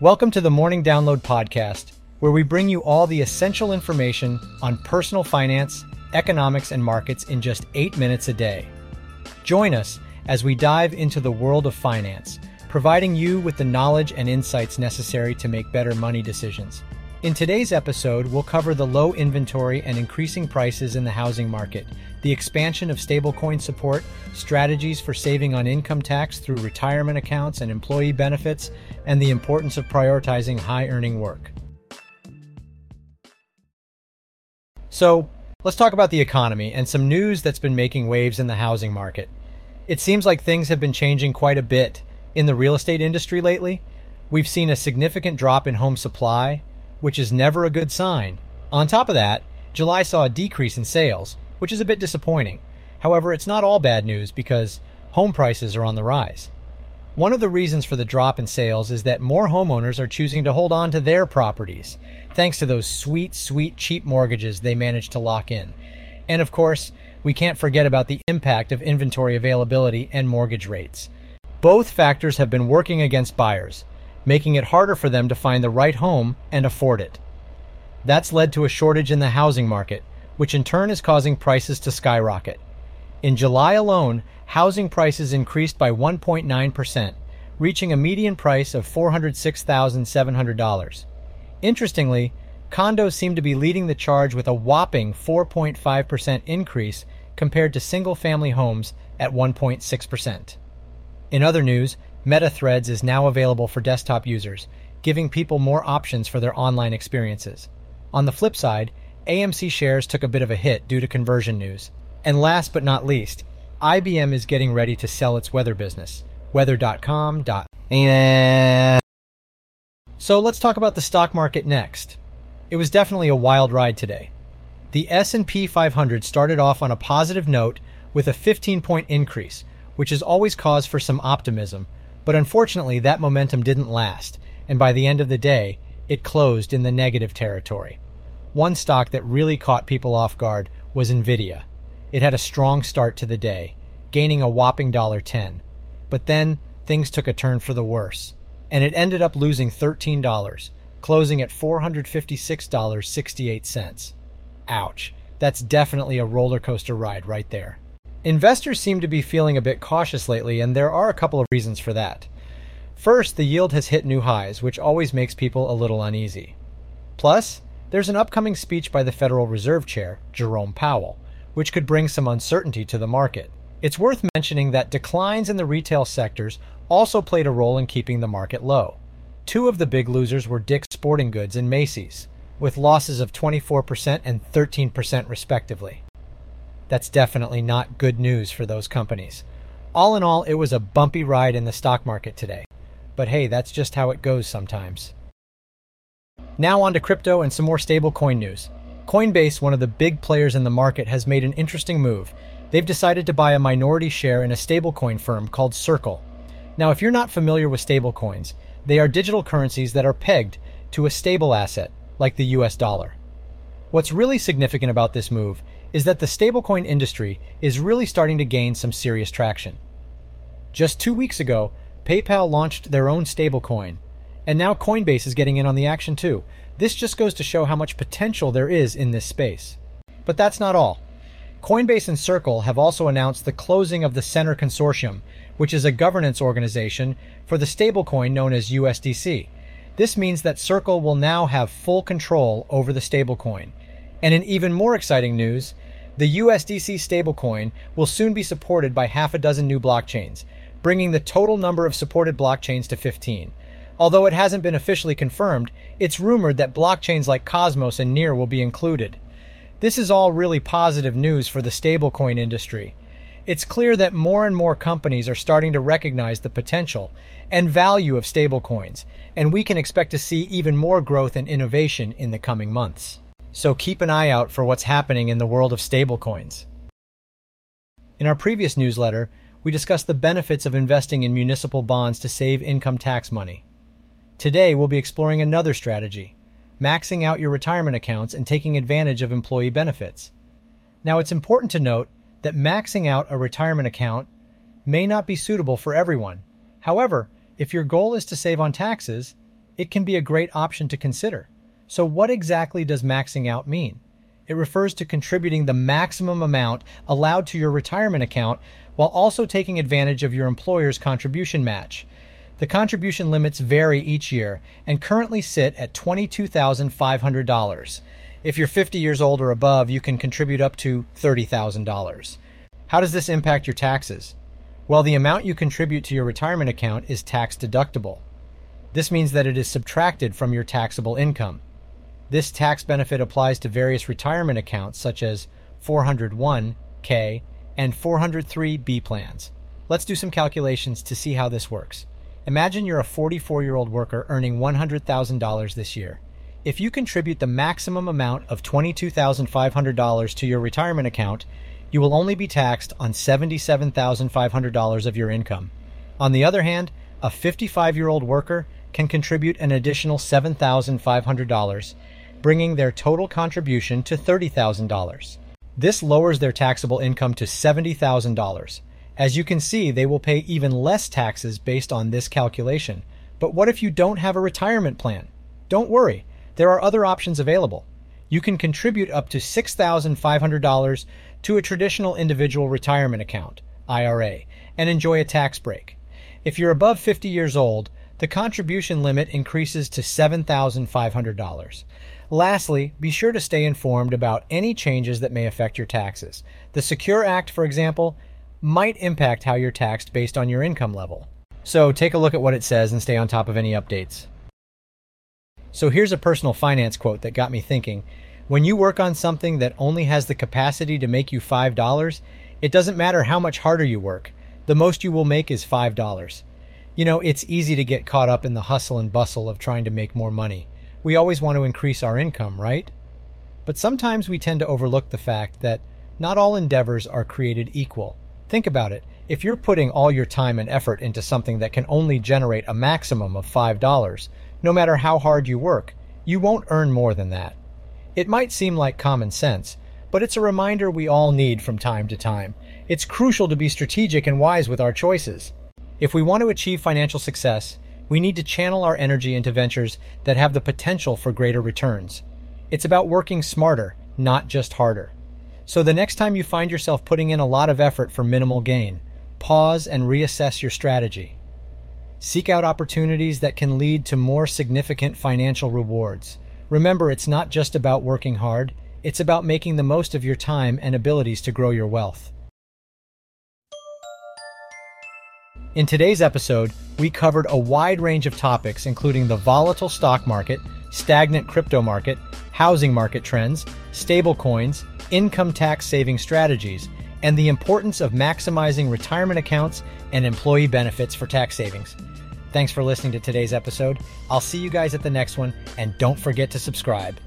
Welcome to the Morning Download Podcast, where we bring you all the essential information on personal finance, economics, and markets in just eight minutes a day. Join us as we dive into the world of finance, providing you with the knowledge and insights necessary to make better money decisions. In today's episode, we'll cover the low inventory and increasing prices in the housing market, the expansion of stablecoin support, strategies for saving on income tax through retirement accounts and employee benefits, and the importance of prioritizing high earning work. So, let's talk about the economy and some news that's been making waves in the housing market. It seems like things have been changing quite a bit in the real estate industry lately. We've seen a significant drop in home supply, which is never a good sign. On top of that, July saw a decrease in sales, which is a bit disappointing. However, it's not all bad news because home prices are on the rise. One of the reasons for the drop in sales is that more homeowners are choosing to hold on to their properties, thanks to those sweet, sweet, cheap mortgages they managed to lock in. And of course, we can't forget about the impact of inventory availability and mortgage rates. Both factors have been working against buyers, making it harder for them to find the right home and afford it. That's led to a shortage in the housing market, which in turn is causing prices to skyrocket. In July alone, housing prices increased by 1.9%, reaching a median price of $406,700. Interestingly, condos seem to be leading the charge with a whopping 4.5% increase compared to single family homes at 1.6%. In other news, MetaThreads is now available for desktop users, giving people more options for their online experiences. On the flip side, AMC shares took a bit of a hit due to conversion news. And last but not least, IBM is getting ready to sell its weather business, weather.com. So let's talk about the stock market next. It was definitely a wild ride today. The S&P 500 started off on a positive note with a 15-point increase, which is always cause for some optimism, but unfortunately that momentum didn't last, and by the end of the day, it closed in the negative territory. One stock that really caught people off guard was Nvidia. It had a strong start to the day, gaining a whopping $1.10. But then things took a turn for the worse, and it ended up losing $13, closing at $456.68. Ouch. That's definitely a roller coaster ride right there. Investors seem to be feeling a bit cautious lately, and there are a couple of reasons for that. First, the yield has hit new highs, which always makes people a little uneasy. Plus, there's an upcoming speech by the Federal Reserve Chair, Jerome Powell, which could bring some uncertainty to the market. It's worth mentioning that declines in the retail sectors also played a role in keeping the market low. Two of the big losers were Dick's Sporting Goods and Macy's, with losses of 24% and 13% respectively. That's definitely not good news for those companies. All in all, it was a bumpy ride in the stock market today. But hey, that's just how it goes sometimes. Now on to crypto and some more stablecoin news. Coinbase, one of the big players in the market, has made an interesting move. They've decided to buy a minority share in a stablecoin firm called Circle. Now, if you're not familiar with stablecoins, they are digital currencies that are pegged to a stable asset, like the US dollar. What's really significant about this move is that the stablecoin industry is really starting to gain some serious traction. Just two weeks ago, PayPal launched their own stablecoin, and now Coinbase is getting in on the action too. This just goes to show how much potential there is in this space. But that's not all. Coinbase and Circle have also announced the closing of the Centre Consortium, which is a governance organization for the stablecoin known as USDC. This means that Circle will now have full control over the stablecoin. And in even more exciting news, the USDC stablecoin will soon be supported by half a dozen new blockchains, bringing the total number of supported blockchains to 15. Although it hasn't been officially confirmed, it's rumored that blockchains like Cosmos and Near will be included. This is all really positive news for the stablecoin industry. It's clear that more and more companies are starting to recognize the potential and value of stablecoins, and we can expect to see even more growth and innovation in the coming months. So keep an eye out for what's happening in the world of stablecoins. In our previous newsletter, we discussed the benefits of investing in municipal bonds to save income tax money. Today, we'll be exploring another strategy maxing out your retirement accounts and taking advantage of employee benefits. Now, it's important to note that maxing out a retirement account may not be suitable for everyone. However, if your goal is to save on taxes, it can be a great option to consider. So, what exactly does maxing out mean? It refers to contributing the maximum amount allowed to your retirement account while also taking advantage of your employer's contribution match. The contribution limits vary each year and currently sit at $22,500. If you're 50 years old or above, you can contribute up to $30,000. How does this impact your taxes? Well, the amount you contribute to your retirement account is tax deductible. This means that it is subtracted from your taxable income. This tax benefit applies to various retirement accounts such as 401k and 403b plans. Let's do some calculations to see how this works. Imagine you're a 44 year old worker earning $100,000 this year. If you contribute the maximum amount of $22,500 to your retirement account, you will only be taxed on $77,500 of your income. On the other hand, a 55 year old worker can contribute an additional $7,500 bringing their total contribution to $30,000. This lowers their taxable income to $70,000. As you can see, they will pay even less taxes based on this calculation. But what if you don't have a retirement plan? Don't worry, there are other options available. You can contribute up to $6,500 to a traditional individual retirement account, IRA, and enjoy a tax break. If you're above 50 years old, the contribution limit increases to $7,500. Lastly, be sure to stay informed about any changes that may affect your taxes. The Secure Act, for example, might impact how you're taxed based on your income level. So take a look at what it says and stay on top of any updates. So here's a personal finance quote that got me thinking. When you work on something that only has the capacity to make you $5, it doesn't matter how much harder you work. The most you will make is $5. You know, it's easy to get caught up in the hustle and bustle of trying to make more money. We always want to increase our income, right? But sometimes we tend to overlook the fact that not all endeavors are created equal. Think about it. If you're putting all your time and effort into something that can only generate a maximum of $5, no matter how hard you work, you won't earn more than that. It might seem like common sense, but it's a reminder we all need from time to time. It's crucial to be strategic and wise with our choices. If we want to achieve financial success, we need to channel our energy into ventures that have the potential for greater returns. It's about working smarter, not just harder. So the next time you find yourself putting in a lot of effort for minimal gain, pause and reassess your strategy. Seek out opportunities that can lead to more significant financial rewards. Remember, it's not just about working hard, it's about making the most of your time and abilities to grow your wealth. In today's episode, we covered a wide range of topics, including the volatile stock market, stagnant crypto market, housing market trends, stablecoins, income tax saving strategies, and the importance of maximizing retirement accounts and employee benefits for tax savings. Thanks for listening to today's episode. I'll see you guys at the next one, and don't forget to subscribe.